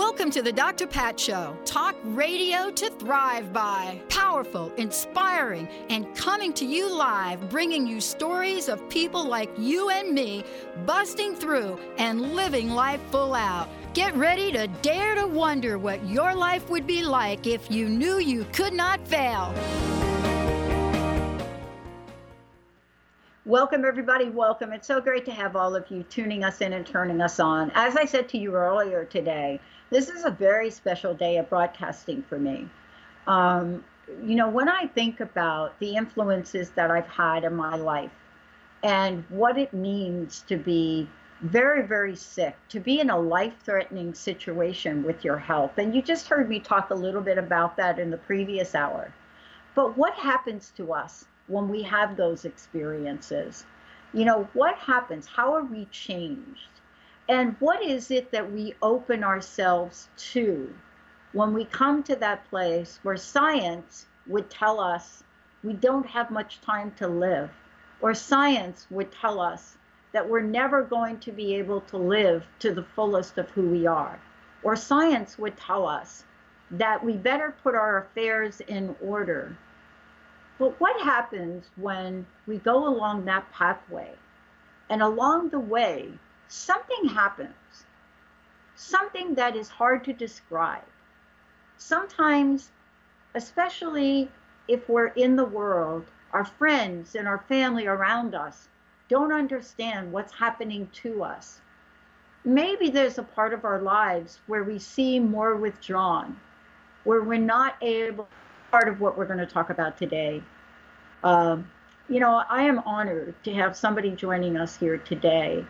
Welcome to the Dr. Pat Show. Talk radio to thrive by. Powerful, inspiring, and coming to you live, bringing you stories of people like you and me busting through and living life full out. Get ready to dare to wonder what your life would be like if you knew you could not fail. Welcome, everybody. Welcome. It's so great to have all of you tuning us in and turning us on. As I said to you earlier today, this is a very special day of broadcasting for me. Um, you know, when I think about the influences that I've had in my life and what it means to be very, very sick, to be in a life threatening situation with your health, and you just heard me talk a little bit about that in the previous hour. But what happens to us when we have those experiences? You know, what happens? How are we changed? And what is it that we open ourselves to when we come to that place where science would tell us we don't have much time to live, or science would tell us that we're never going to be able to live to the fullest of who we are, or science would tell us that we better put our affairs in order. But what happens when we go along that pathway? And along the way, something happens, something that is hard to describe. Sometimes, especially if we're in the world, our friends and our family around us don't understand what's happening to us. Maybe there's a part of our lives where we seem more withdrawn, where we're not able, part of what we're going to talk about today. Um, you know, I am honored to have somebody joining us here today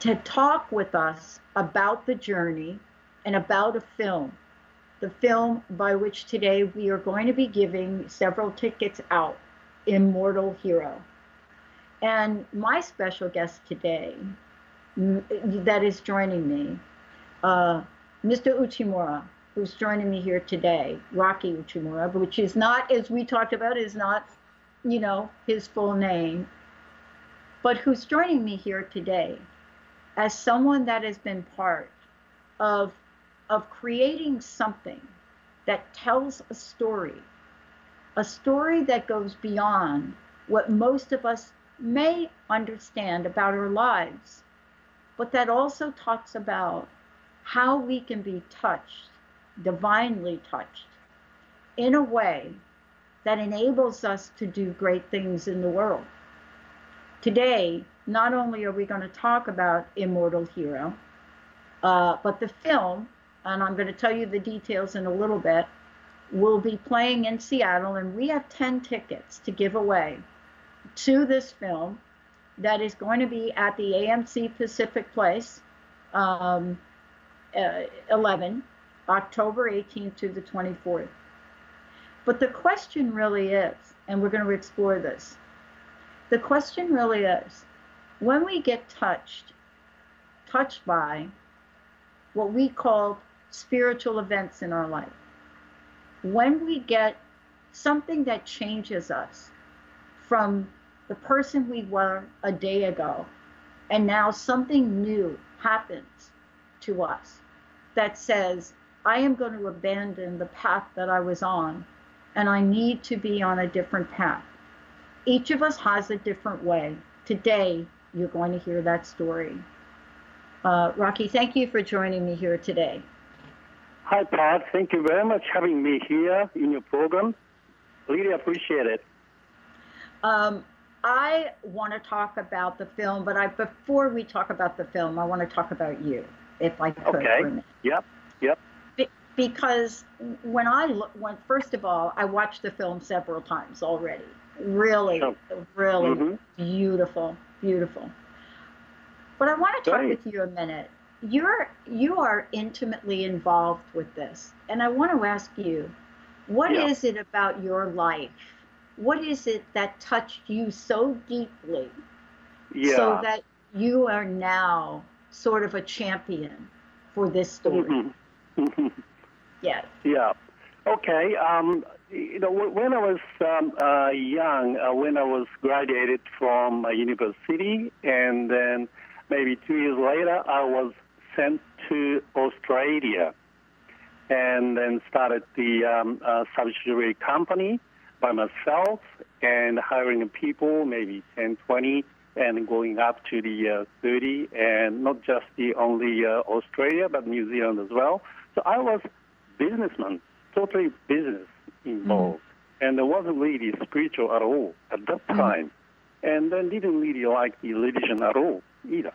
to talk with us about the journey and about a film. The film by which today we are going to be giving several tickets out, Immortal Hero. And my special guest today, that is joining me, uh, Mr. Uchimura, who's joining me here today, Rocky Uchimura, which is not, as we talked about, is not, you know, his full name, but who's joining me here today as someone that has been part of of creating something that tells a story a story that goes beyond what most of us may understand about our lives but that also talks about how we can be touched divinely touched in a way that enables us to do great things in the world. Today not only are we going to talk about Immortal Hero, uh, but the film, and I'm going to tell you the details in a little bit, will be playing in Seattle, and we have 10 tickets to give away to this film that is going to be at the AMC Pacific Place, um, uh, 11, October 18th to the 24th. But the question really is, and we're going to explore this, the question really is when we get touched, touched by what we call spiritual events in our life, when we get something that changes us from the person we were a day ago, and now something new happens to us that says, I am going to abandon the path that I was on, and I need to be on a different path. Each of us has a different way. Today, you're going to hear that story. Uh, Rocky, thank you for joining me here today. Hi, Pat. Thank you very much having me here in your program. Really appreciate it. Um, I want to talk about the film, but I, before we talk about the film, I want to talk about you, if I could. Okay. Yep. Yep. Be- because when I look, when first of all, I watched the film several times already. Really, oh. really mm-hmm. beautiful beautiful. But I want to talk with you a minute. You're you are intimately involved with this, and I want to ask you, What Yeah. is it about your life? What is it that touched you so deeply Yeah. so that you are now sort of a champion for this story? Mhm. Mhm. Yes. Yeah. Okay. Um, you know, when I was um, uh, young, uh, when I was graduated from university, and then maybe two years later, I was sent to Australia, and then started the um, uh, subsidiary company by myself, and hiring people, maybe 10, 20, and going up to the uh, 30, and not just the only uh, Australia, but New Zealand as well. So I was businessman, totally business involved, and it wasn't really spiritual at all at that time, and then didn't really like the religion at all either.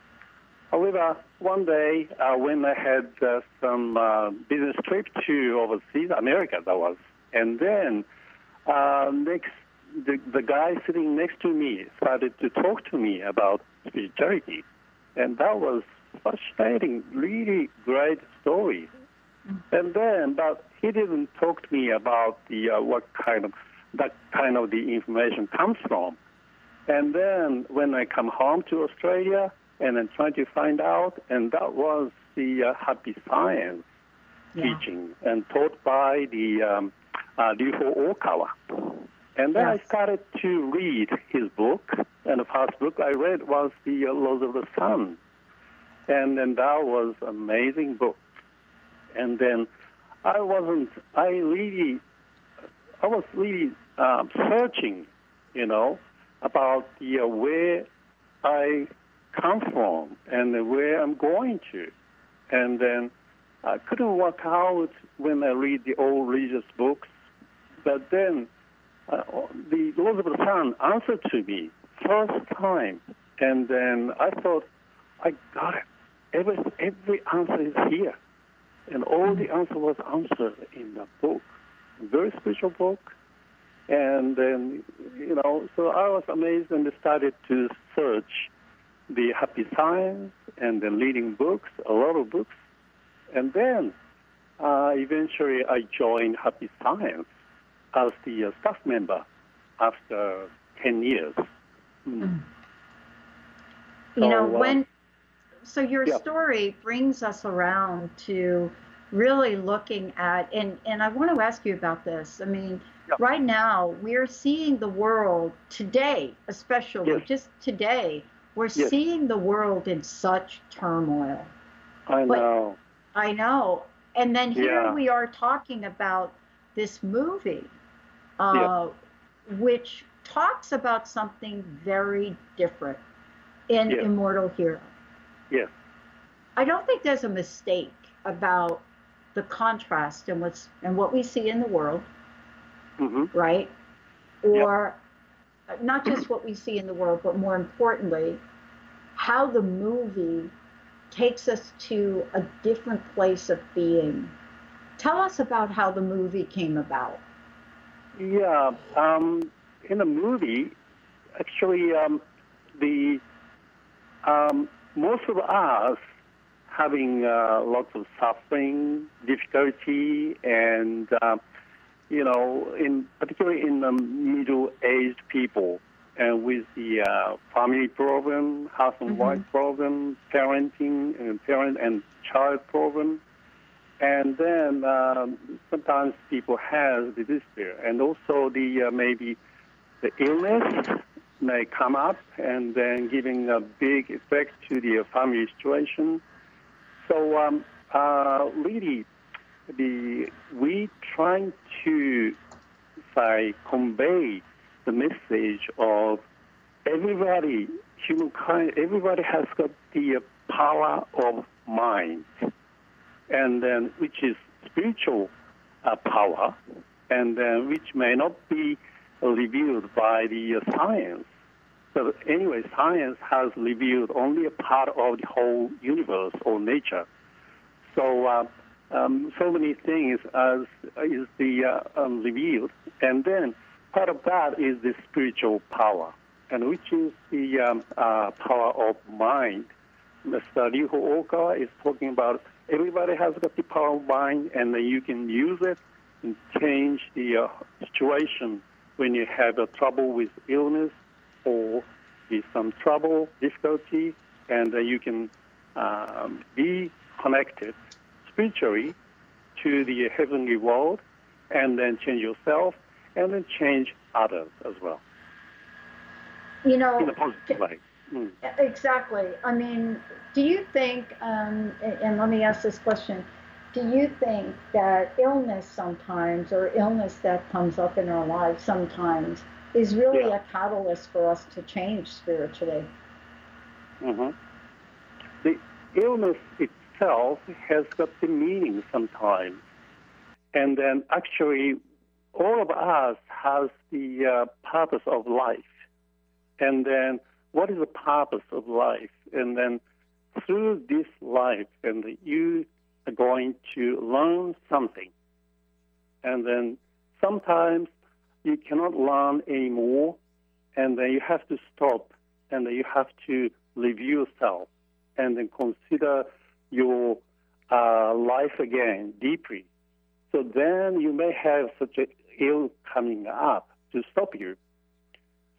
However, one day uh, when I had uh, some uh, business trip to overseas, America that was, and then uh, next the, the guy sitting next to me started to talk to me about spirituality, and that was fascinating, really great story. And then, but he didn't talk to me about the uh, what kind of that kind of the information comes from. And then when I come home to Australia and then trying to find out, and that was the uh, happy science Yeah. teaching and taught by the um, uh, Ryuho Okawa. And then I started to read his book, and the first book I read was The uh, Laws of the Sun. And then that was amazing book. And then I wasn't, I really, I was really um, searching, you know, about the, uh, where I come from and where I'm going to. And then I couldn't work out when I read the old religious books. But then uh, the Laws of the Sun answered to me first time. And then I thought, I got it. Every, every answer is here. And all the answer was answered in the book. A very special book. And then, you know, so I was amazed and started to search the happy science and then reading books, a lot of books. And then uh, eventually I joined Happy Science as the uh, staff member after 10 years. Mm. You know, uh, when so your yeah. story brings us around to really looking at and and I want to ask you about this. I mean, Yeah. right now we're seeing the world today, especially Yes. just today, we're Yes. seeing the world in such turmoil. I But- know. I know. And then here Yeah. we are talking about this movie, uh, which talks about something very different in. Immortal Hero. Yes. I don't think there's a mistake about the contrast and what's and what we see in the world, hmm right? Or not just what we see in the world, but more importantly, how the movie takes us to a different place of being. Tell us about how the movie came about. Yeah, um, in the movie, actually, um, the um, most of us having uh, lots of suffering, difficulty, and uh, you know, in particularly in the middle-aged people, and with the uh, family problem, husband wife problem, parenting and parent and child problem, and then um, sometimes people have the despair, and also the uh, maybe the illness may come up and then giving a big effect to the family situation. So um, uh, really, the we trying to say convey the message of everybody, humankind, everybody has got the power of mind and then which is spiritual uh, power, and then which may not be revealed by the uh, science. So anyway, science has revealed only a part of the whole universe or nature. So uh, um, so many things as is the uh, um, revealed, and then part of that is the spiritual power, and which is the um, uh, power of mind. Mr. Ryuho Okawa is talking about everybody has got the power of mind, and then you can use it and change the uh, situation when you have a trouble with illness or with some trouble, difficulty, and uh, you can um, be connected spiritually to the heavenly world and then change yourself and then change others as well. You know, in a positive way. Mm. Exactly. I mean, do you think, um, and let me ask this question, do you think that illness sometimes or illness that comes up in our lives sometimes is really yeah. a catalyst for us to change spiritually? Mm-hmm. The illness itself has got the meaning sometimes. And then actually, all of us has the uh, purpose of life. And then, what is the purpose of life? And then, through this life, and you are going to learn something. And then, sometimes you cannot learn anymore, and then you have to stop, and then you have to review yourself, and then consider your uh, life again deeply. So then you may have such a ill coming up to stop you.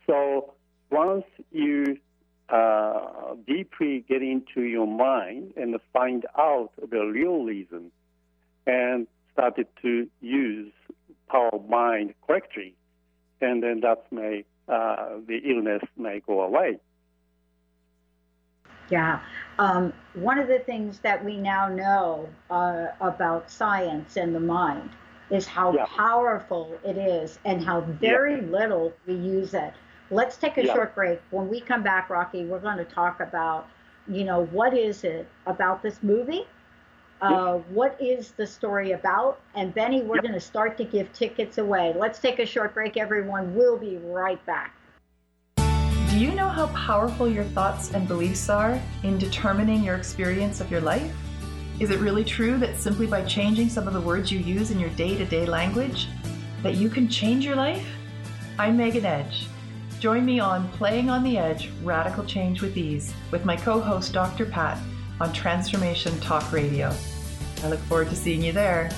So once you uh, deeply get into your mind and find out the real reason and started to use power mind correctly, and then that may uh, the illness may go away. Yeah. Um, one of the things that we now know uh, about science and the mind is how yeah. powerful it is and how very yeah. little we use it. Let's take a yeah. short break. When we come back, Rocky, we're going to talk about, you know, what is it about this movie? Uh, what is the story about? And Benny, we're going to start to give tickets away. Let's take a short break, everyone. We'll be right back. Do you know how powerful your thoughts and beliefs are in determining your experience of your life? Is it really true that simply by changing some of the words you use in your day-to-day language that you can change your life? I'm Megan Edge. Join me on Playing on the Edge Radical Change with Ease with my co-host Dr. Pat on Transformation Talk Radio. I look forward to seeing you there.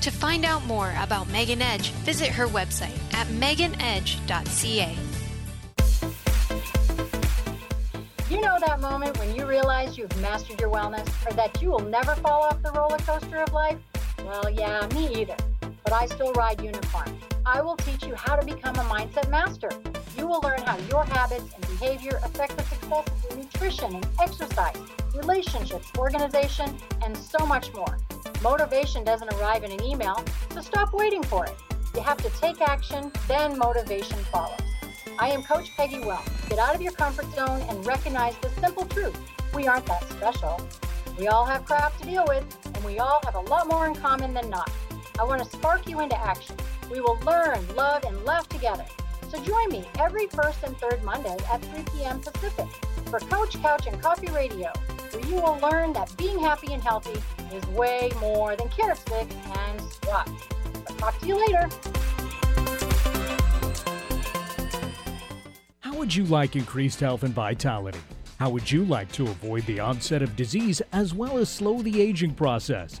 To find out more about Megan Edge, visit her website at meganedge.ca. You know that moment when you realize you've mastered your wellness or that you will never fall off the roller coaster of life? Well, yeah, me either. But I still ride unicorn. I will teach you how to become a mindset master. You will learn how your habits and behavior affect the success of nutrition and exercise, relationships, organization, and so much more. Motivation doesn't arrive in an email, so stop waiting for it. You have to take action, then motivation follows. I am Coach Peggy Well. Get out of your comfort zone and recognize the simple truth. We aren't that special. We all have crap to deal with, and we all have a lot more in common than not. I want to spark you into action. We will learn, love, and laugh together. So join me every first and third Monday at 3 p.m. Pacific for Coach Couch and Coffee Radio, where you will learn that being happy and healthy is way more than carrot stick and squats. I'll talk to you later. How would you like increased health and vitality? How would you like to avoid the onset of disease as well as slow the aging process?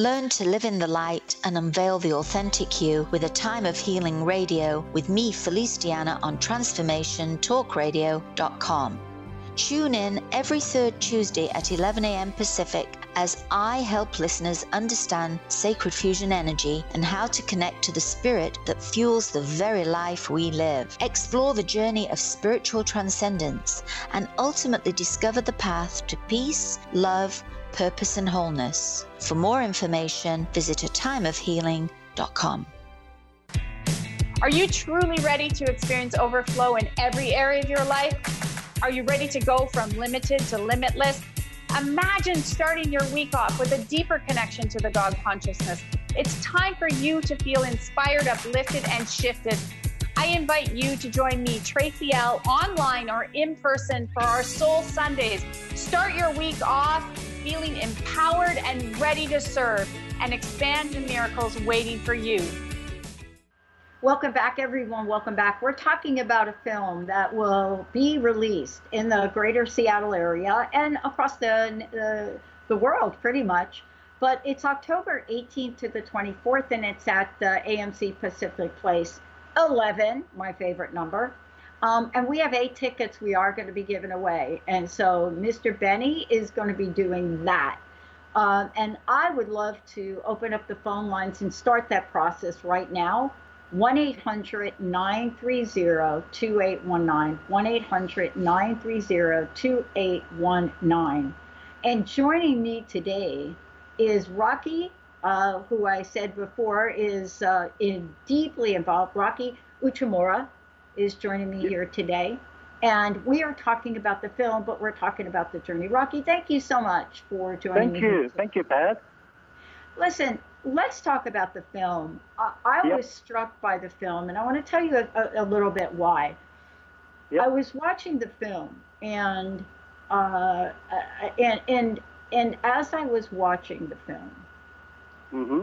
Learn to live in the light and unveil the authentic you with a time of healing radio with me, Felice Diana, on transformationtalkradio.com. Tune in every third Tuesday at 11 a.m. Pacific as I help listeners understand sacred fusion energy and how to connect to the spirit that fuels the very life we live. Explore the journey of spiritual transcendence and ultimately discover the path to peace, love, purpose, and wholeness. For more information, visit a timeofhealing.com. Are you truly ready to experience overflow in every area of your life? Are you ready to go from limited to limitless? Imagine starting your week off with a deeper connection to the God consciousness. It's time for you to feel inspired, uplifted, and shifted. I invite you to join me, Tracy L, online or in person for our Soul Sundays. Start your week off feeling empowered and ready to serve and expand the miracles waiting for you. Welcome back, everyone. Welcome back. We're talking about a film that will be released in the greater Seattle area and across the, the, the world, pretty much. But it's October 18th to the 24th, and it's at the AMC Pacific Place 11, my favorite number. Um, and we have eight tickets we are going to be giving away. And so Mr. Benny is going to be doing that. Um, and I would love to open up the phone lines and start that process right now. 1 800 930 2819. 1 800 930 2819. And joining me today is Rocky uh, who I said before is uh, in deeply involved. Rocky Uchimura is joining me here today. And we are talking about the film, but we're talking about the journey. Rocky, thank you so much for joining thank me. Thank you. Thank you, Pat. Listen, let's talk about the film. I, I yep. was struck by the film, and I want to tell you a, a, a little bit why. Yep. I was watching the film, and uh, and and and as I was watching the film, Mm-hmm.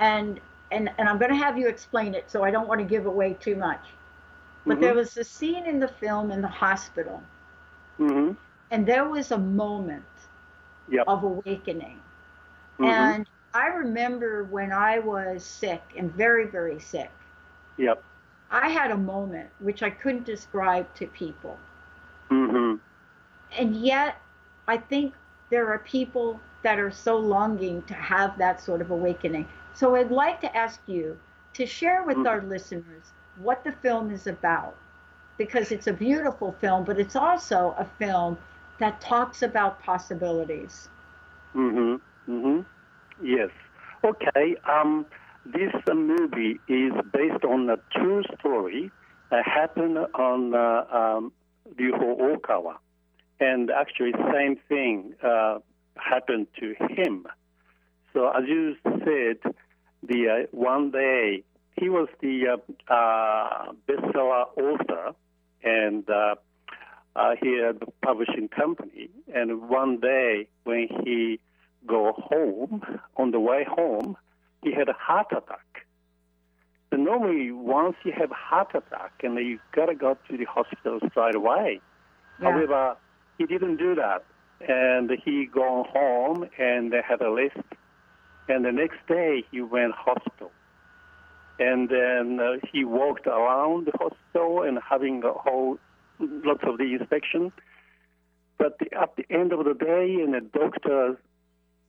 And and and I'm going to have you explain it, so I don't want to give away too much. But mm-hmm. there was a scene in the film in the hospital, mm-hmm. and there was a moment yep. of awakening. Mm-hmm. And I remember when I was sick and very very sick. Yep. I had a moment which I couldn't describe to people. Mm-hmm. And yet, I think there are people that are so longing to have that sort of awakening. So I'd like to ask you to share with Mm-hmm. our listeners what the film is about, because it's a beautiful film, but it's also a film that talks about possibilities. Mhm. Mhm. Yes. Okay. Um, this uh, movie is based on a true story that happened on uh, um, Ryuho Okawa, and actually same thing uh, happened to him. So as you said, the uh, one day he was the uh, uh, bestseller author, and uh, uh, he had a publishing company. And one day when he go home, on the way home, he had a heart attack. And normally, once you have a heart attack, and you gotta go to the hospital straight away. Yeah. However, he didn't do that and he gone home and they had a list. And the next day he went hospital. And then uh, he walked around the hospital and having a whole lots of the inspection. But the, at the end of the day, and the doctor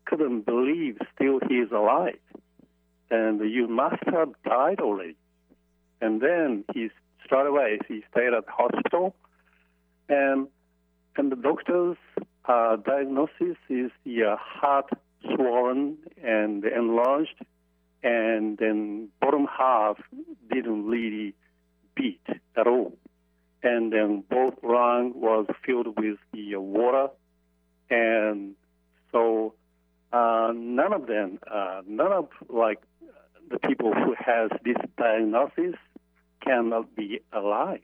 couldn't believe still he is alive. And you must have died already. And then he straight away he stayed at the hospital, and and the doctors uh, diagnosis is the heart swollen and enlarged, and then bottom half didn't really beat at all. And then both lung was filled with the water, and so uh, none of them, uh, none of like the people who has this diagnosis cannot be alive.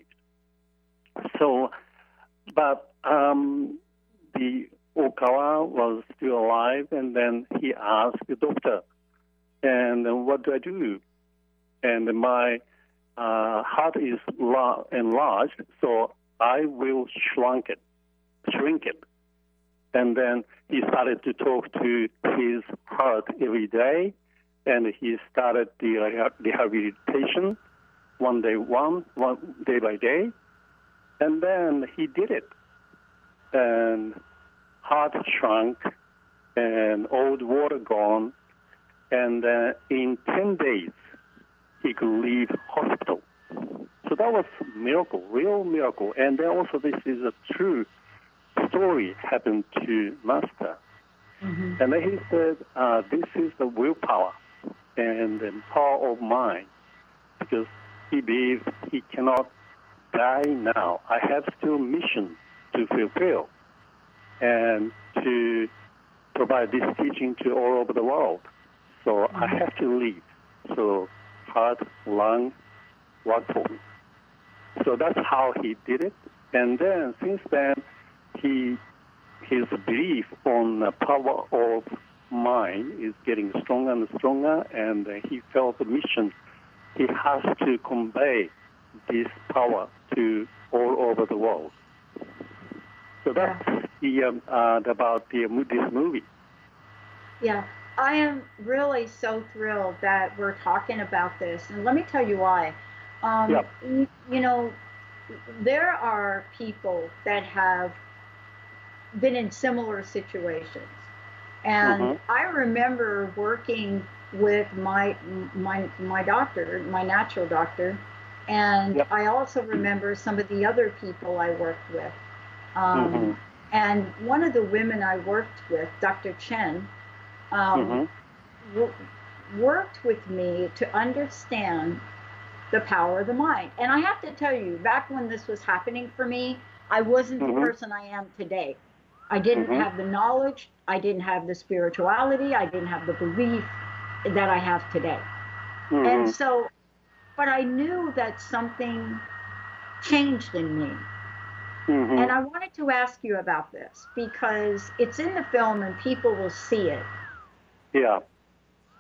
So, but um, the Okawa was still alive, and then he asked the doctor, "And what do I do?" And my uh, heart is la- enlarged, so I will shrink it, shrink it. And then he started to talk to his heart every day, and he started the rehabilitation one day, one, one day by day, and then he did it and heart shrunk and old water gone. And uh, in 10 days, he could leave hospital. So that was a miracle, real miracle. And then also this is a true story happened to Master. Mm-hmm. And then he said, uh, this is the willpower and the power of mind because he believes he cannot die now. I have still mission to fulfill and to provide this teaching to all over the world. So I have to leave. So heart, lung, work for me. So that's how he did it. And then since then, he his belief on the power of mind is getting stronger and stronger, and he felt the mission he has to convey this power to all over the world. So that's the um, uh, about the this movie. Yeah, I am really so thrilled that we're talking about this, and let me tell you why. Um, Yep. you, you know, there are people that have been in similar situations, and Mhm. I remember working with my my my doctor, my natural doctor, and Yep. I also remember some of the other people I worked with. Um, Mhm. And one of the women I worked with, Dr. Chen, um, Mhm. wo- worked with me to understand the power of the mind. And I have to tell you, back when this was happening for me, I wasn't Mhm. the person I am today. I didn't Mhm. have the knowledge, I didn't have the spirituality, I didn't have the belief that I have today. And so, but I knew that something changed in me. Mhm. And I wanted to ask you about this because it's in the film and people will see it. yeah.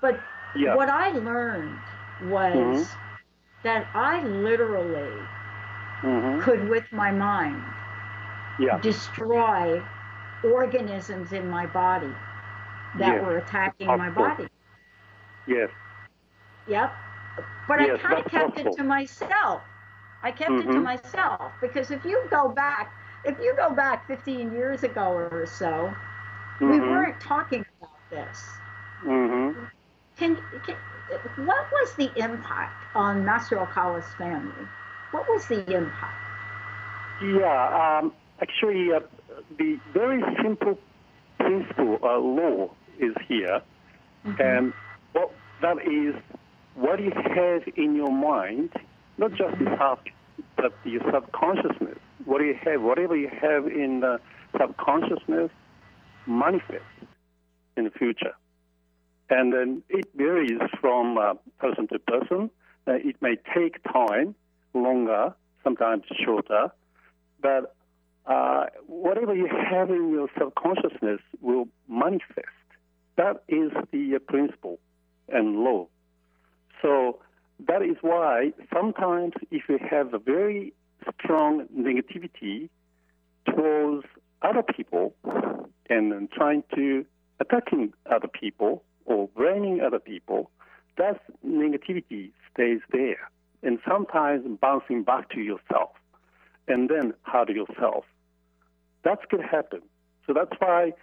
But Yeah. what I learned was Mhm. that I literally Mhm. could, with my mind, Yeah. destroy organisms in my body that Yes, were attacking of my course. body. Yes. Yep. But I kind of kept possible. it to myself. I kept it to Mhm. myself because if you go back, if you go back 15 years ago or so, we Mhm. weren't talking about this. Mhm. Can, can what was the impact on Master Okawa's family? What was the impact? Yeah, um, actually, uh, the very simple principle uh, law is here, and what that is what you have in your mind, not just the sub, but the subconsciousness. What you have, whatever you have in the subconsciousness, manifests in the future, and then it varies from uh, person to person. Uh, it may take time, longer, sometimes shorter, but uh, whatever you have in your subconsciousness will manifest. That is the uh, principle and law. So that is why sometimes if you have a very strong negativity towards other people and trying to attacking other people or blaming other people, that negativity stays there and sometimes bouncing back to yourself and then hurt yourself. That could happen. So that's why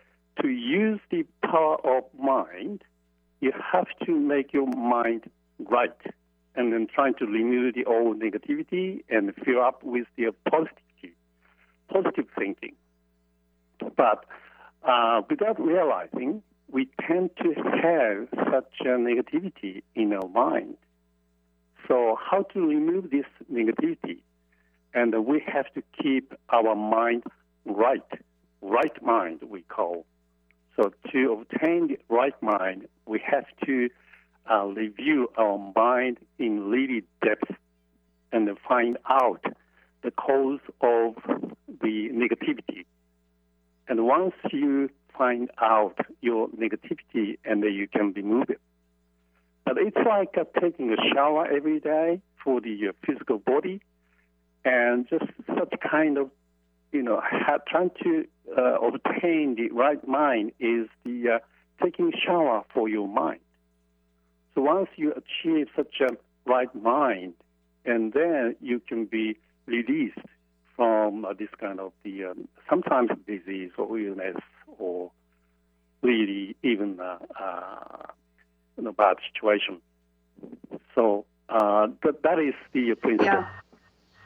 to use the power of mind, you have to make your mind right and then trying to remove the old negativity and fill up with the positivity, positive thinking. But uh, without realizing, we tend to have such a negativity in our mind. So how to remove this negativity? And we have to keep our mind right, right mind we call. So to obtain the right mind, we have to uh, review our mind in really depth and find out the cause of the negativity. And once you find out your negativity, and then you can remove it. But it's like uh, taking a shower every day for the uh, physical body, and just such kind of, you know, trying to uh, obtain the right mind is the uh, taking shower for your mind. So once you achieve such a right mind, and then you can be released from uh, this kind of the um, sometimes disease or illness or really even uh, uh, you know, bad situation. So uh, that that is the principle. Yeah.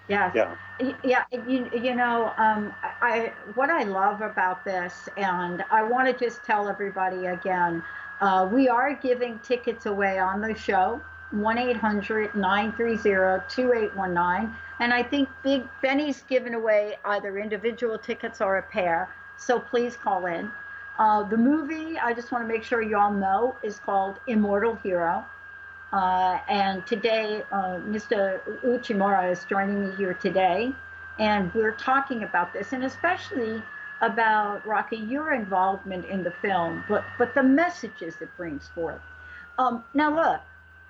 Yes. Yeah. Yeah, you, you know, um, I what I love about this, and I want to just tell everybody again, uh, we are giving tickets away on the show, 1-800-930-2819, and I think Big Benny's giving away either individual tickets or a pair, so please call in. Uh, the movie, I just want to make sure you all know, is called Immortal Hero. Uh, and today, uh, Mr. Uchimura is joining me here today, and we're talking about this, and especially about Rocky, your involvement in the film, but but the messages it brings forth. Um, now, look,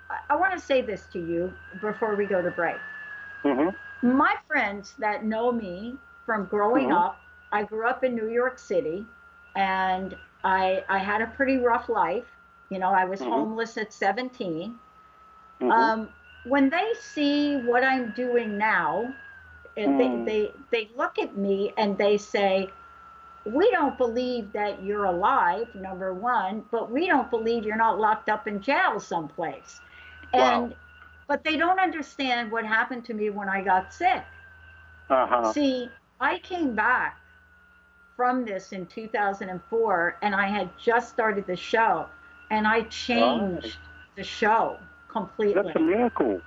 I, I want to say this to you before we go to break. Mm-hmm. My friends that know me from growing Mhm. up, I grew up in New York City, and I I had a pretty rough life. You know, I was Mhm. homeless at 17. Mhm. Um, when they see what I'm doing now, and Mm. they, they they look at me and they say, "We don't believe that you're alive." Number one, but we don't believe you're not locked up in jail someplace. And but they don't understand what happened to me when I got sick. Uh-huh. See, I came back from this in 2004 and I had just started the show and I changed the show completely. That's a miracle.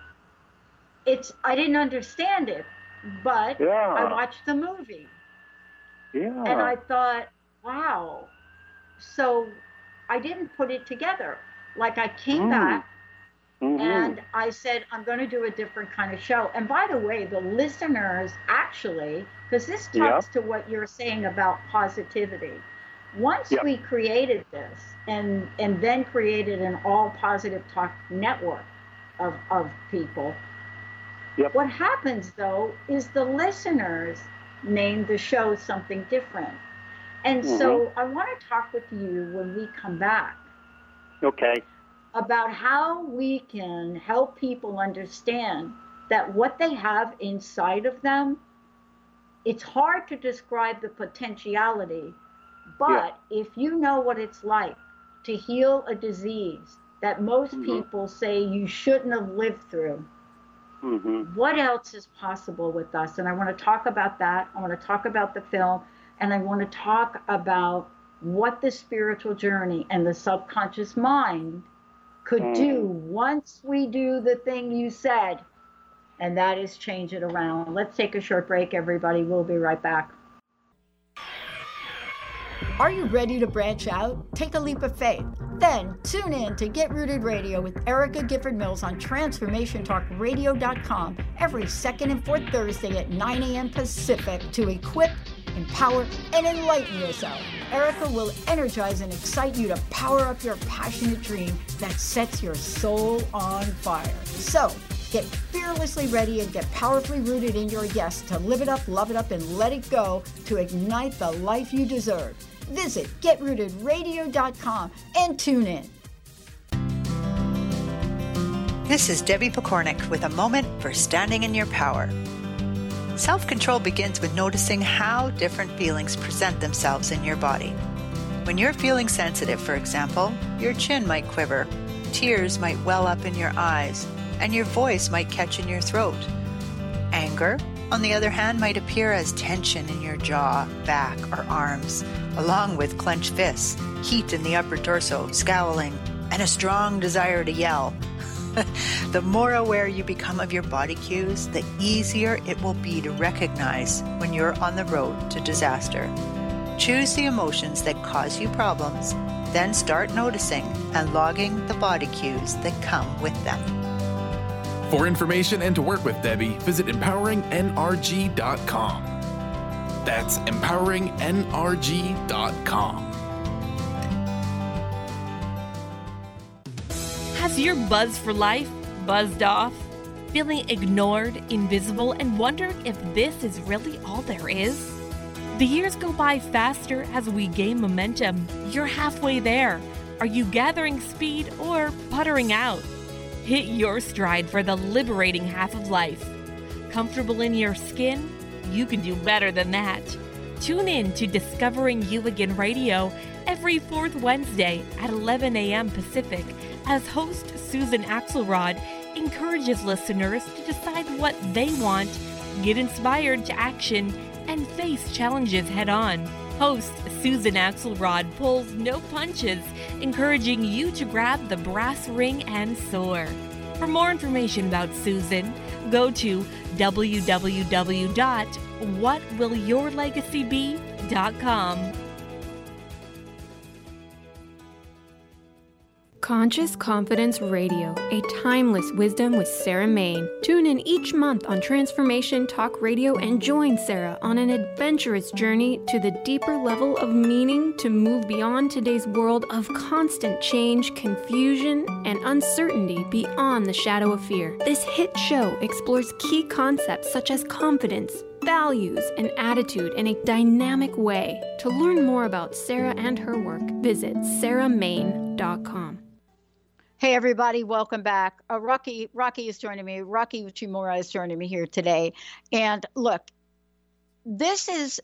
It's I didn't understand it, but Yeah. I watched the movie Yeah. and I thought, wow. So I didn't put it together. Like I came Mm. back Mhm. and I said, I'm going to do a different kind of show. And by the way, the listeners actually, because this Yeah. talks to what you're saying about positivity. Once Yeah. we created this and and then created an all positive talk network of, of people, Yep. what happens though is the listeners name the show something different. And so I want to talk with you when we come back Okay. about how we can help people understand that what they have inside of them it's hard to describe the potentiality but if you know what it's like to heal a disease that most Mhm. people say you shouldn't have lived through Mm-hmm. what else is possible with us? And i want to talk about that. I want to talk about the film. And i want to talk about what the spiritual journey and the subconscious mind could Mm. do once we do the thing you said. And that is change it around. Let's take a short break everybody. We'll be right back Are you ready to branch out? Take a leap of faith. Then tune in to Get Rooted Radio with Erica Gifford Mills on TransformationTalkRadio.com every second and fourth Thursday at 9 a.m. Pacific to equip, empower, and enlighten yourself. Erica will energize and excite you to power up your passionate dream that sets your soul on fire. So, Get fearlessly ready and get powerfully rooted in your yes to live it up, love it up, and let it go to ignite the life you deserve. Visit getrootedradio.com and tune in. This is Debbie Pokornik with a moment for standing in your power. Self control begins with noticing how different feelings present themselves in your body. When you're feeling sensitive, for example, your chin might quiver, tears might well up in your eyes, and your voice might catch in your throat. Anger, on the other hand, might appear as tension in your jaw, back, or arms, along with clenched fists, heat in the upper torso, scowling, and a strong desire to yell. the more aware you become of your body cues, the easier it will be to recognize when you're on the road to disaster. Choose the emotions that cause you problems, then start noticing and logging the body cues that come with them. For information and to work with Debbie, visit empoweringnrg.com. That's empoweringnrg.com. Has your buzz for life buzzed off? Feeling ignored, invisible, and wondering if this is really all there is? The years go by faster as we gain momentum. You're halfway there. Are you gathering speed or puttering out? Hit your stride for the liberating half of life. Comfortable in your skin? You can do better than that. Tune in to Discovering You Again Radio every fourth Wednesday at 11 a.m. Pacific as host Susan Axelrod encourages listeners to decide what they want, get inspired to action, and face challenges head on. Host Susan Axelrod pulls no punches, encouraging you to grab the brass ring and soar. For more information about Susan, go to www.whatwillyourlegacybe.com. Conscious Confidence Radio, a timeless wisdom with Sarah Main. Tune in each month on Transformation Talk Radio and join Sarah on an adventurous journey to the deeper level of meaning to move beyond today's world of constant change, confusion, and uncertainty beyond the shadow of fear. This hit show explores key concepts such as confidence, values, and attitude in a dynamic way. To learn more about Sarah and her work, visit sarahmain.com. Hey everybody, welcome back. Uh, Rocky Rocky is joining me. Rocky Uchimura is joining me here today. And look, this is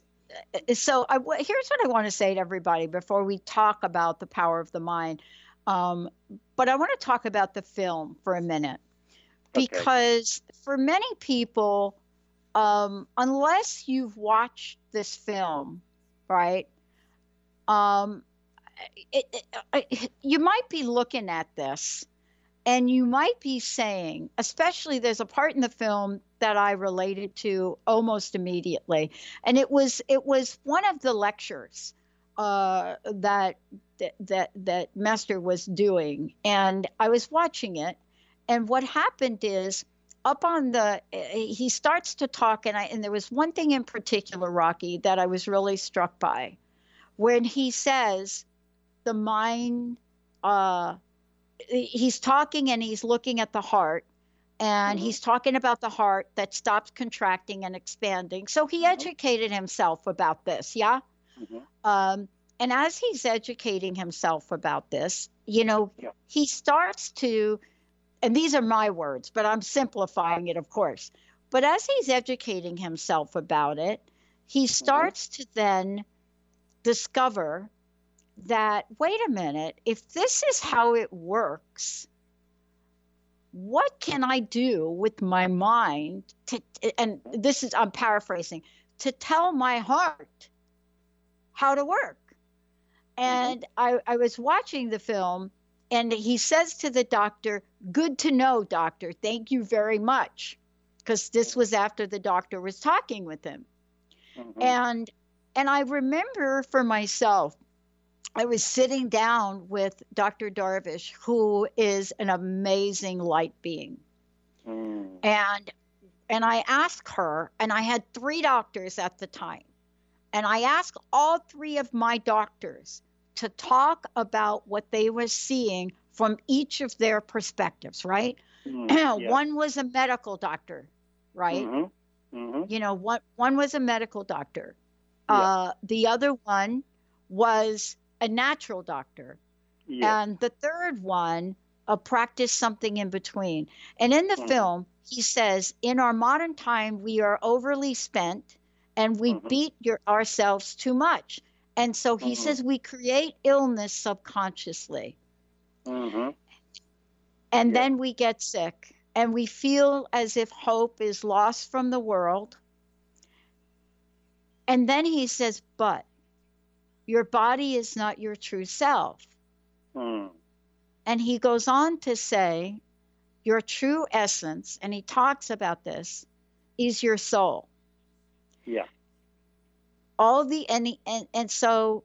uh, so. I, here's what I want to say to everybody before we talk about the power of the mind. Um, but I want to talk about the film for a minute because for many people, um, unless you've watched this film, right? Um, it, it, it, you might be looking at this and you might be saying, especially there's a part in the film that I related to almost immediately, and it was it was one of the lectures uh, that that that Master was doing, and I was watching it, and what happened is up on the he starts to talk, and I and there was one thing in particular, Rocky, that I was really struck by, when he says the mind uh, he's talking and he's looking at the heart and mm-hmm. he's talking about the heart that stops contracting and expanding so he mm-hmm. educated himself about this yeah mm-hmm. um, and as he's educating himself about this you know yeah. he starts to and these are my words but i'm simplifying it of course but as he's educating himself about it he mm-hmm. starts to then discover that wait a minute, if this is how it works, what can I do with my mind to, and this is, I'm paraphrasing, to tell my heart how to work? And mm-hmm. I, I was watching the film, and he says to the doctor, Good to know, doctor. Thank you very much. Because this was after the doctor was talking with him. Mm-hmm. And and I remember for myself, I was sitting down with Dr. Darvish, who is an amazing light being. Mm. And and I asked her, and I had three doctors at the time, and I asked all three of my doctors to talk about what they were seeing from each of their perspectives, right? Mm, yeah. one was a medical doctor, right? Mm-hmm. Mm-hmm. You know, one one was a medical doctor. Yeah. Uh, the other one was a natural doctor. And the third one, a practice something in between. And in the mm-hmm. film, he says, in our modern time, we are overly spent and we mm-hmm. beat your, ourselves too much. And so he mm-hmm. says we create illness subconsciously. Mm-hmm. And yeah. then we get sick and we feel as if hope is lost from the world. And then he says, but your body is not your true self. Hmm. And he goes on to say, your true essence, and he talks about this, is your soul. Yeah. All the and and, and so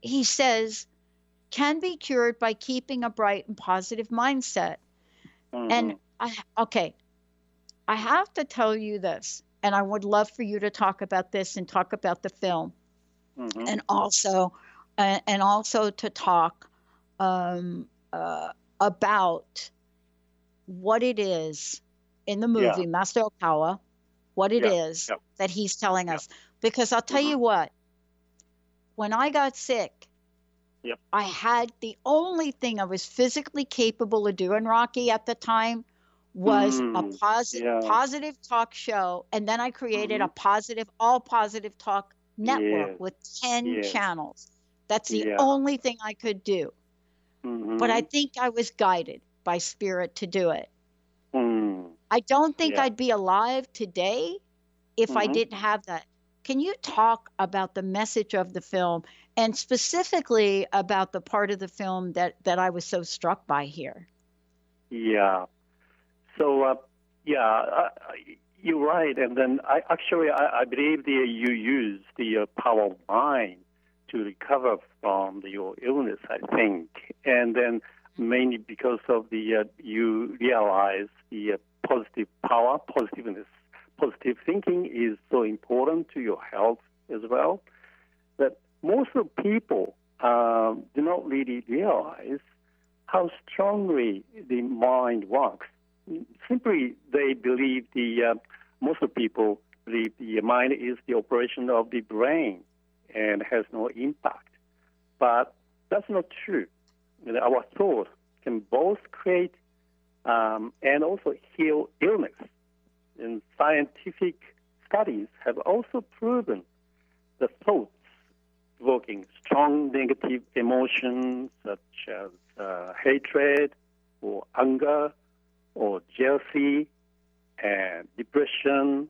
he says can be cured by keeping a bright and positive mindset. Mm-hmm. And I okay, I have to tell you this, and I would love for you to talk about this and talk about the film mm-hmm. and also uh, and also to talk um, uh, about what it is in the movie yeah. Master Okawa, what it yeah. is yeah. that he's telling us. Because I'll tell mm-hmm. you what, when I got sick, yep. I had the only thing I was physically capable of doing, Rocky, at the time was mm, a positive yeah. positive talk show and then i created mm-hmm. a positive all positive talk network with 10 yes. channels. That's the only thing I could do. Mm-hmm. But I think I was guided by spirit to do it. Mm. I don't think. I'd be alive today if mm-hmm. I didn't have that. Can you talk about the message of the film and specifically about the part of the film that, that I was so struck by here? Yeah. So, uh, yeah, uh, you're right. And then I actually I, I believe the, you use the uh, power of mind to recover from the, your illness, I think. And then mainly because of the uh, you realize the uh, positive power, positiveness, positive thinking is so important to your health as well. That most of people um, do not really realize how strongly the mind works. Simply, they believe the uh, most of people believe the mind is the operation of the brain and has no impact. But that's not true. Our thought can both create um, and also heal illness. And scientific studies have also proven the thoughts evoking strong negative emotions such as uh, hatred or anger or jealousy and depression.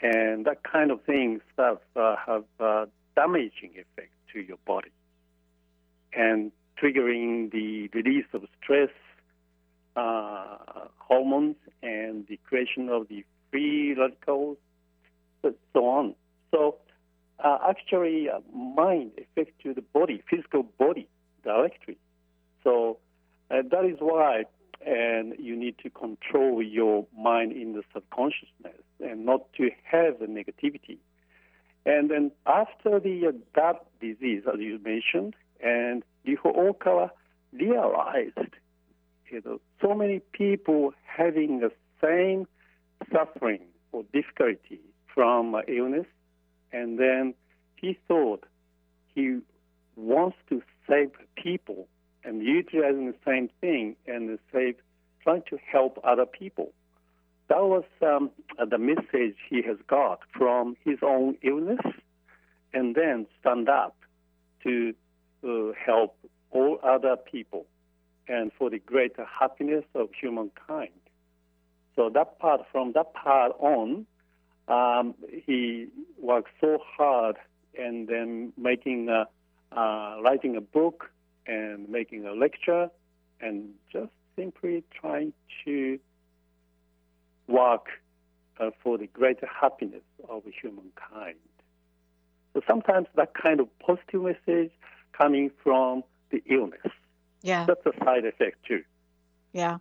And that kind of things uh, have uh, damaging effect to your body and triggering the release of stress uh, hormones and the creation of the free radicals, so on. So uh, actually, uh, mind affects to the body, physical body directly. So uh, that is why, and you need to control your mind in the subconsciousness and not to have the negativity. And then after the uh, gut disease, as you mentioned, and Ryuho realized, you know, so many people having the same suffering or difficulty from illness, and then he thought he wants to save people and utilizing the same thing and save, trying to help other people. That was um, the message he has got from his own illness, and then stand up to uh, help all other people and for the greater happiness of humankind. So that part, from that part on, um, he worked so hard and then making, a, uh, writing a book and making a lecture and just simply trying to work uh, for the greater happiness of humankind. So sometimes that kind of positive message coming from the illness. Yeah. That's a side effect too. Yeah.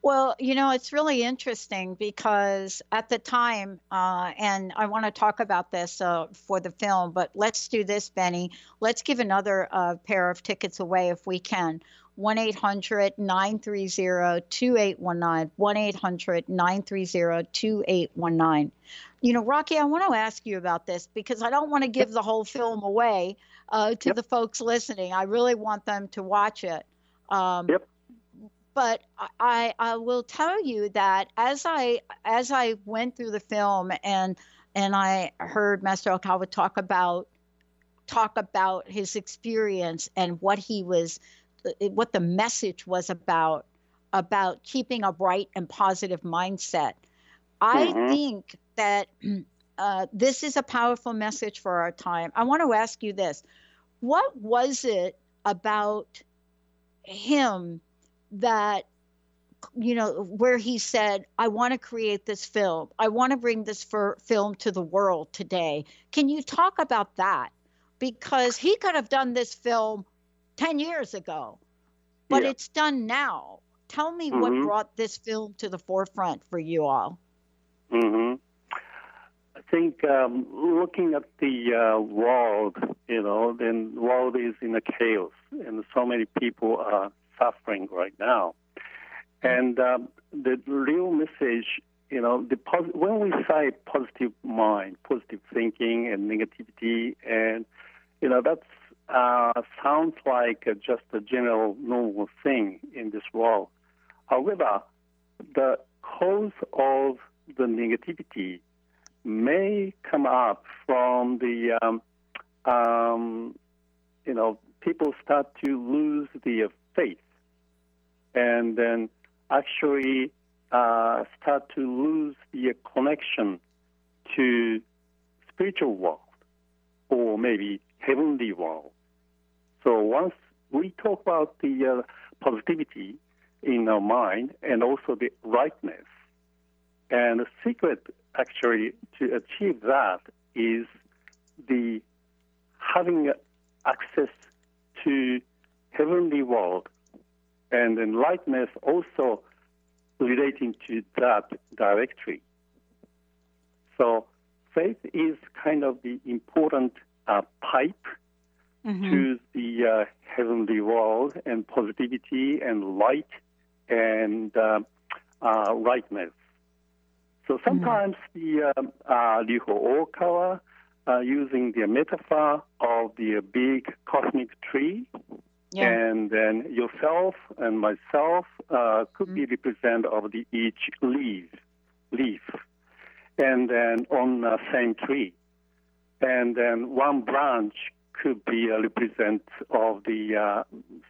Well, you know, it's really interesting because at the time, uh, and I want to talk about this uh, for the film, but let's do this, Benny. Let's give another uh, pair of tickets away if we can. 1 800 930 2819. 1 800 930 2819. You know, Rocky, I want to ask you about this because I don't want to give the whole film away uh, to yep. the folks listening. I really want them to watch it. Um, yep. But I, I will tell you that as I as I went through the film and and I heard Master Okawa talk about talk about his experience and what he was what the message was about about keeping a bright and positive mindset. I mm-hmm. think that uh, this is a powerful message for our time. I want to ask you this: What was it about him that you know where he said i want to create this film i want to bring this film to the world today can you talk about that because he could have done this film 10 years ago, but yeah. it's done now. Tell me mm-hmm. what brought this film to the forefront for you all. Mm-hmm. Think um, looking at the uh, world, you know, the world is in a chaos, and so many people are suffering right now. And um, the real message, you know, the pos- when we say positive mind, positive thinking, and negativity, and you know, that's uh, sounds like just a general normal thing in this world. However, the cause of the negativity may come up from the, um, um, you know, people start to lose their faith and then actually uh, start to lose their connection to spiritual world or maybe heavenly world. So once we talk about the uh, positivity in our mind and also the rightness, and the secret actually to achieve that is the having access to heavenly world and enlightenment also relating to that directly. So faith is kind of the important uh, pipe mm-hmm. to the uh, heavenly world and positivity and light and uh, uh rightness. So sometimes mm-hmm. the um, uh, Ryuho Okawa uh, using the metaphor of the big cosmic tree yeah. And then yourself and myself uh, could mm-hmm. be represent of the each leaf, leaf, and then on the same tree, and then one branch could be a represent of the uh,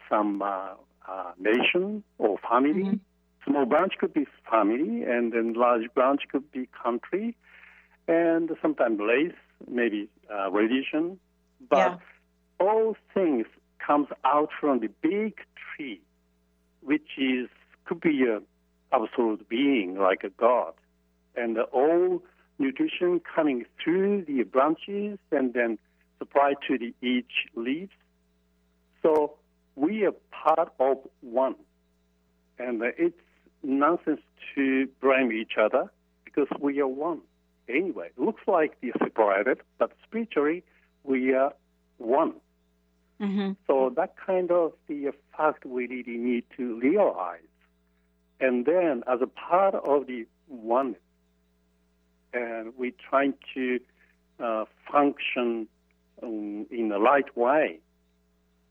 some uh, uh nation or family. Mm-hmm. Small branch could be family, and then large branch could be country, and sometimes race, maybe uh, religion, but. Yeah. All things comes out from the big tree, which is could be a absolute being like a god, and all nutrition coming through the branches and then supplied to the each leaves. So we are part of one, and it's nonsense to blame each other because we are one. Anyway, it looks like we are separated, but spiritually we are one. Mm-hmm. So that kind of the fact we really need to realize. And then as a part of the oneness, and we're trying to uh, function um, in the right way,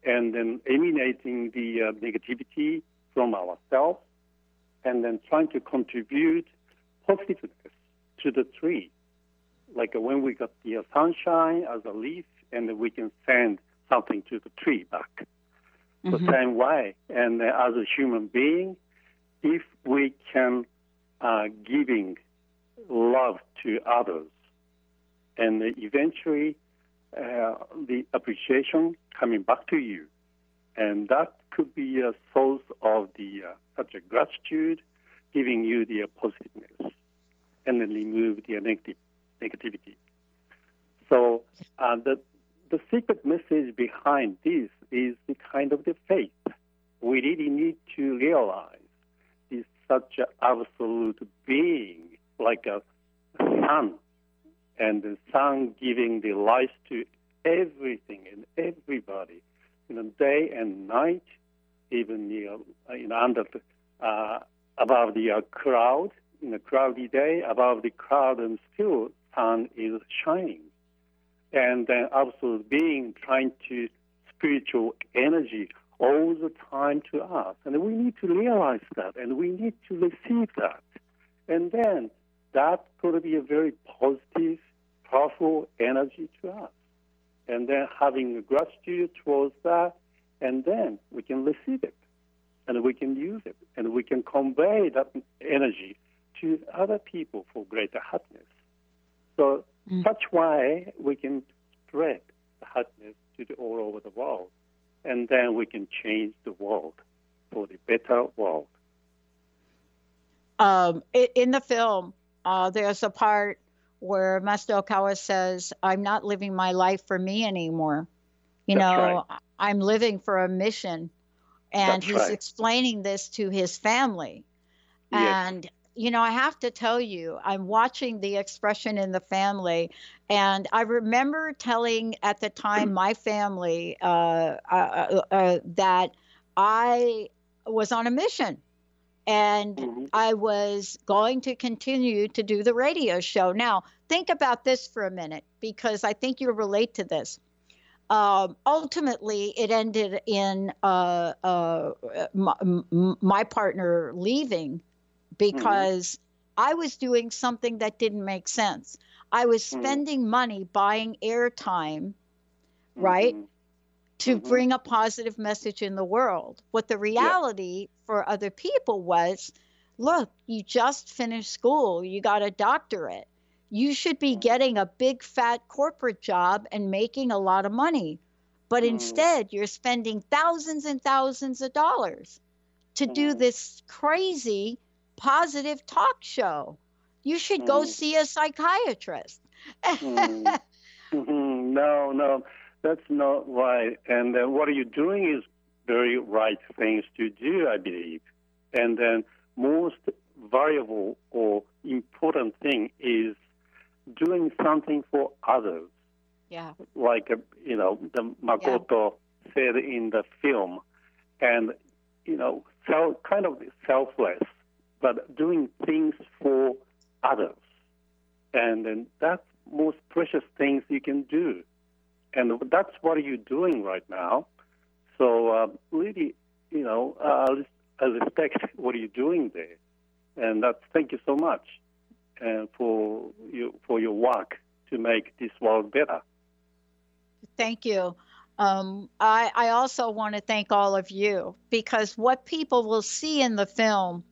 and then eliminating the uh, negativity from ourselves, and then trying to contribute positiveness to the tree. Like when we got the sunshine as a leaf, and we can send something to the tree back. Mm-hmm. The same way, and uh, as a human being, if we can uh, giving love to others, and eventually uh, the appreciation coming back to you, and that could be a source of the uh, a gratitude, giving you the positiveness, and then remove the negative negativity. So uh, the the secret message behind this is the kind of the faith. We really need to realize is such an absolute being, like a sun, and the sun giving the life to everything and everybody, you know, day and night, even you know, under the, uh, above the uh, cloud, in a cloudy day, above the cloud, and still sun is shining and then also being trying to spiritual energy all the time to us. And we need to realize that and we need to receive that. And then that could be a very positive, powerful energy to us. And then having gratitude towards that, and then we can receive it and we can use it and we can convey that energy to other people for greater happiness. So Mm. Such way we can spread the happiness to the, all over the world, and then we can change the world for the better world. Um, in the film, uh, there's a part where Master Okawa says, "I'm not living my life for me anymore. You That's know, right. I'm living for a mission." And That's he's right. explaining this to his family. Yes. And you know, I have to tell you, I'm watching the expression in the family, and I remember telling at the time my family uh, uh, uh, uh, that I was on a mission and mm-hmm. I was going to continue to do the radio show. Now, think about this for a minute because I think you'll relate to this. Um, ultimately, it ended in uh, uh, my, my, partner leaving Mm-hmm. because mm-hmm. I was doing something that didn't make sense. I was mm-hmm. spending mm-hmm. money buying airtime, right, mm-hmm. to mm-hmm. bring a positive message in the world. What the reality yeah. for other people was look, you just finished school, you got a doctorate. You should be getting a big fat corporate job and making a lot of money. But instead, you're spending thousands and thousands of dollars to do this crazy positive talk show. You should go mm. see a psychiatrist. mm. mm-hmm. No, no. That's not right. And then what you're doing is very right things to do, I believe. And then most valuable or important thing is doing something for others. Yeah. Like, uh, you know, the Makoto said in the film. And, you know, kind of selfless, but doing things for others. And then that's most precious things you can do. And that's what you're doing right now. So uh, really, you know, uh, I respect what you're doing there, and that's thank you so much, and for you for your work to make this world better. Thank you. Um, I, I also want to thank all of you because what people will see in the film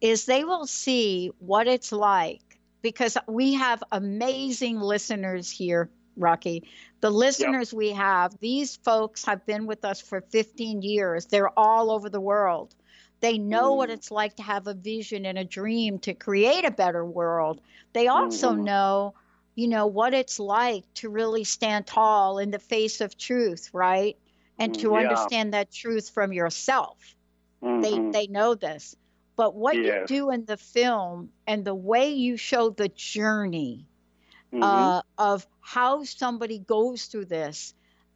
is they will see what it's like because we have amazing listeners here Rocky. The listeners yep. we have, these folks have been with us for 15 years. They're all over the world. They know what it's like to have a vision and a dream to create a better world. They also mm-hmm. know, you know, what it's like to really stand tall in the face of truth, right? And to mm, yeah. understand that truth from yourself. Mm-hmm. They they know this. But what yes. you do in the film and the way you show the journey mm-hmm. uh, of how somebody goes through this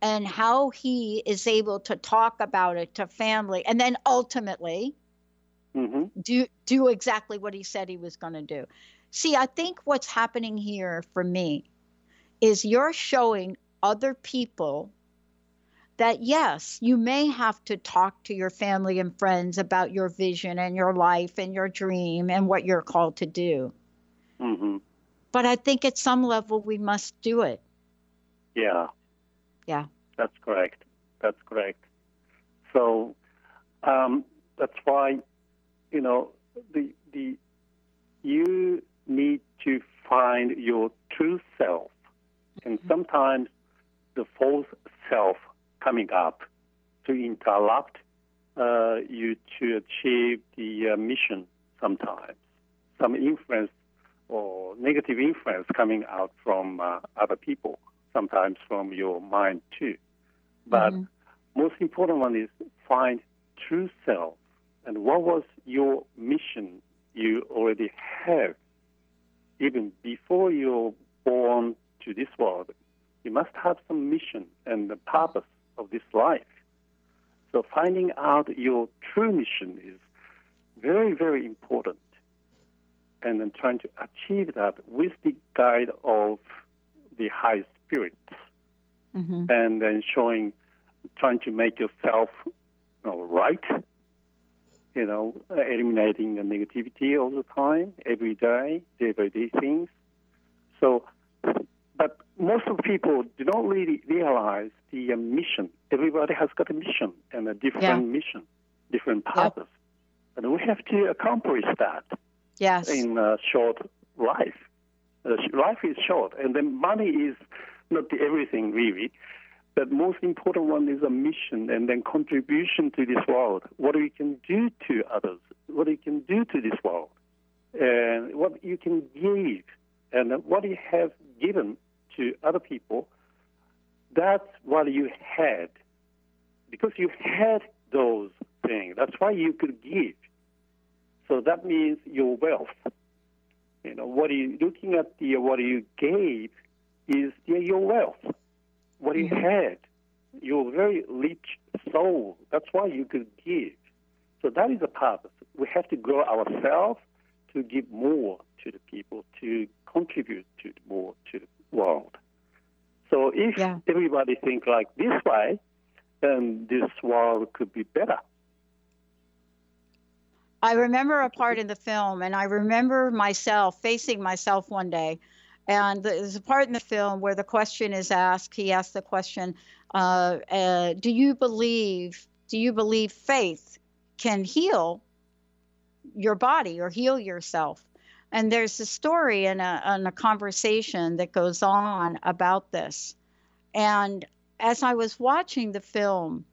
and how he is able to talk about it to family and then ultimately mm-hmm. do do exactly what he said he was going to do see i think what's happening here for me is you're showing other people that yes you may have to talk to your family and friends about your vision and your life and your dream and what you're called to do mm-hmm. But I think at some level we must do it. Yeah. Yeah. That's correct. That's correct. So um, that's why, you know, the the you need to find your true self, and mm-hmm. sometimes the false self coming up to interrupt uh, you to achieve the uh, mission. Sometimes some influence or negative influence coming out from uh, other people, sometimes from your mind too. But mm-hmm. most important one is find true self and what was your mission you already have even before you're born to this world. You must have some mission and the purpose of this life. So finding out your true mission is very, very important and then trying to achieve that with the guide of the high spirits, mm-hmm. and then showing, trying to make yourself you know, right, you know, eliminating the negativity all the time, every day, day by day things. So, but most of people do not really realize the uh, mission. Everybody has got a mission and a different yeah. mission, different purpose. Yep. And we have to accomplish that yes. in a short life. Uh, life is short, and then money is not the everything really. But most important one is a mission and then contribution to this world. What we can do to others, what you can do to this world, and what you can give, and what you have given to other people. That's what you had, because you had those things. That's why you could give. So that means your wealth. You know, what are you looking at the what you gave is the, your wealth. What you mm-hmm. had, your very rich soul. That's why you could give. So that is the purpose. We have to grow ourselves to give more to the people, to contribute to more to the world. So if yeah. everybody think like this way, then this world could be better. I remember a part in the film, and I remember myself facing myself one day. And there's a part in the film where the question is asked. He asks the question, uh, uh, "Do you believe? Do you believe faith can heal your body or heal yourself?" And there's a story and a, and a conversation that goes on about this. And as I was watching the film,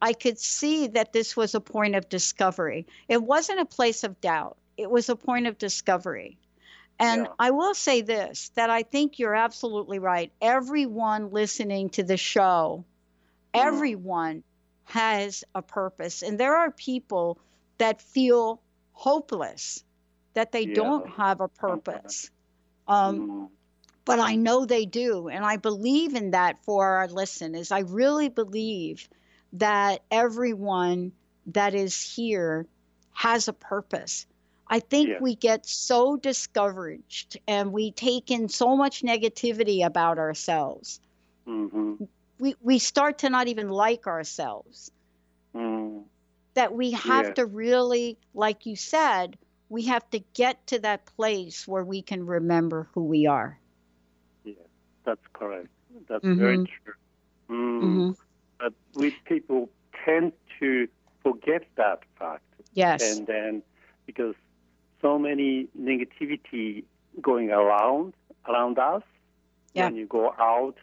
I could see that this was a point of discovery. It wasn't a place of doubt, it was a point of discovery. And Yeah. I will say this that I think you're absolutely right. Everyone listening to the show, everyone has a purpose. And there are people that feel hopeless, that they Yeah. don't have a purpose. Um, but I know they do. And I believe in that for our listeners. I really believe that everyone that is here has a purpose. I think Yeah. we get so discouraged and we take in so much negativity about ourselves. Mm-hmm. We, we start to not even like ourselves. Mm. That we have Yeah. to really, like you said, we have to get to that place where we can remember who we are. Yeah, that's correct. That's Mhm. very true. Mm. Mhm. But we people tend to forget that fact. Yes. And then because so many negativity going around around us, Yeah. when you go out,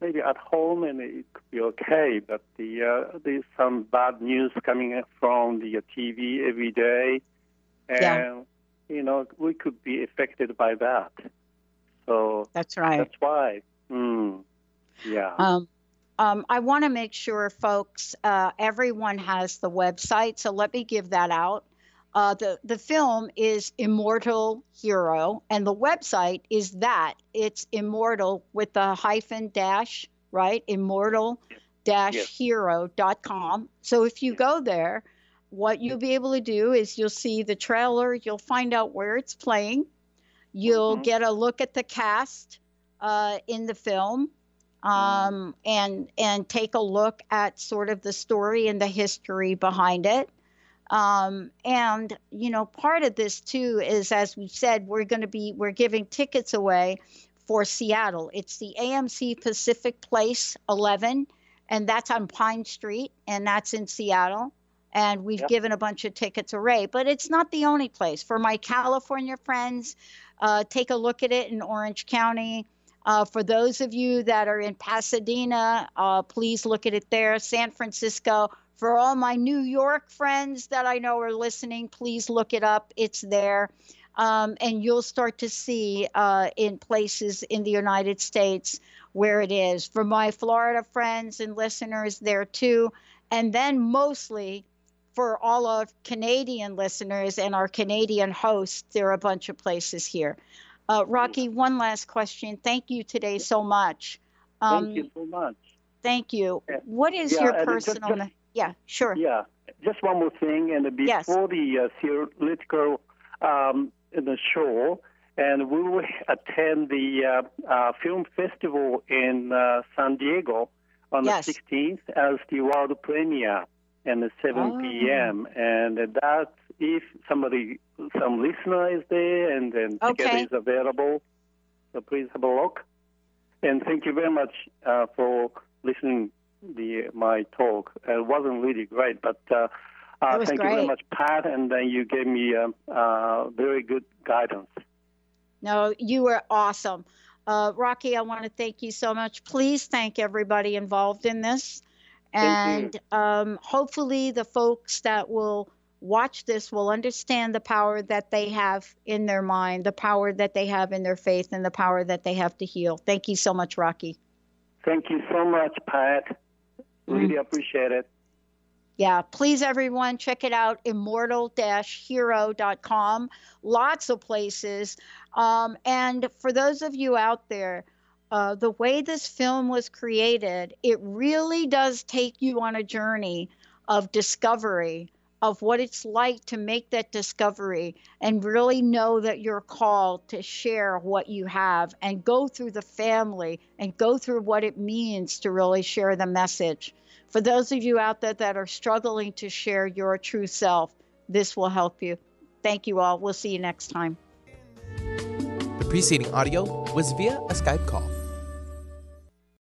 maybe at home and it could be okay, but the uh, there's some bad news coming from the TV every day, and Yeah. you know we could be affected by that. So That's right. that's why. Mm, yeah. Um, um, I want to make sure, folks, uh, everyone has the website. So let me give that out. Uh, the the film is Immortal Hero, and the website is that it's immortal with the hyphen dash right immortal dash hero.com. So if you go there, what you'll be able to do is you'll see the trailer, you'll find out where it's playing, you'll Mhm. get a look at the cast uh, in the film um, and and take a look at sort of the story and the history behind it. Um, and you know, part of this too is, as we said, we're going to be we're giving tickets away for Seattle. It's the AMC Pacific Place 11, and that's on Pine Street, and that's in Seattle. And we've Yep. given a bunch of tickets away, but it's not the only place. For my California friends, uh, take a look at it in Orange County. Uh, for those of you that are in Pasadena, uh, please look at it there. San Francisco. For all my New York friends that I know are listening, please look it up. It's there. Um, and you'll start to see uh, in places in the United States where it is. For my Florida friends and listeners, there too. And then mostly for all of Canadian listeners and our Canadian hosts, there are a bunch of places here. Uh, Rocky, one last question. Thank you today so much. Um, Thank you so much. Thank you. What is Yeah, your and just- personal? just- yeah, sure. Yeah. Just one more thing, and Yes. before the uh, theoretical um, the show, and we will attend the uh, uh, film festival in uh, San Diego on Yes. the 16th as the world premiere and at 7 Oh. p.m. And that if somebody, some listener is there, and then ticket Okay. is available, so please have a look. And thank you very much uh, for listening the my talk. It wasn't really great, but uh, uh, thank you very much, Pat. And then you gave me um, uh, very good guidance. No, you were awesome. Uh, Rocky, I want to thank you so much. Please thank everybody involved in this. And um, hopefully, the folks that will watch this will understand the power that they have in their mind, the power that they have in their faith, and the power that they have to heal. Thank you so much, Rocky. Thank you so much, Pat. Really Mm. appreciate it. Yeah, please, everyone, check it out immortal hero.com. Lots of places. Um, and for those of you out there, uh, the way this film was created, it really does take you on a journey of discovery of what it's like to make that discovery and really know that you're called to share what you have and go through the family and go through what it means to really share the message. For those of you out there that are struggling to share your true self, this will help you. Thank you all. We'll see you next time. The preceding audio was via a Skype call.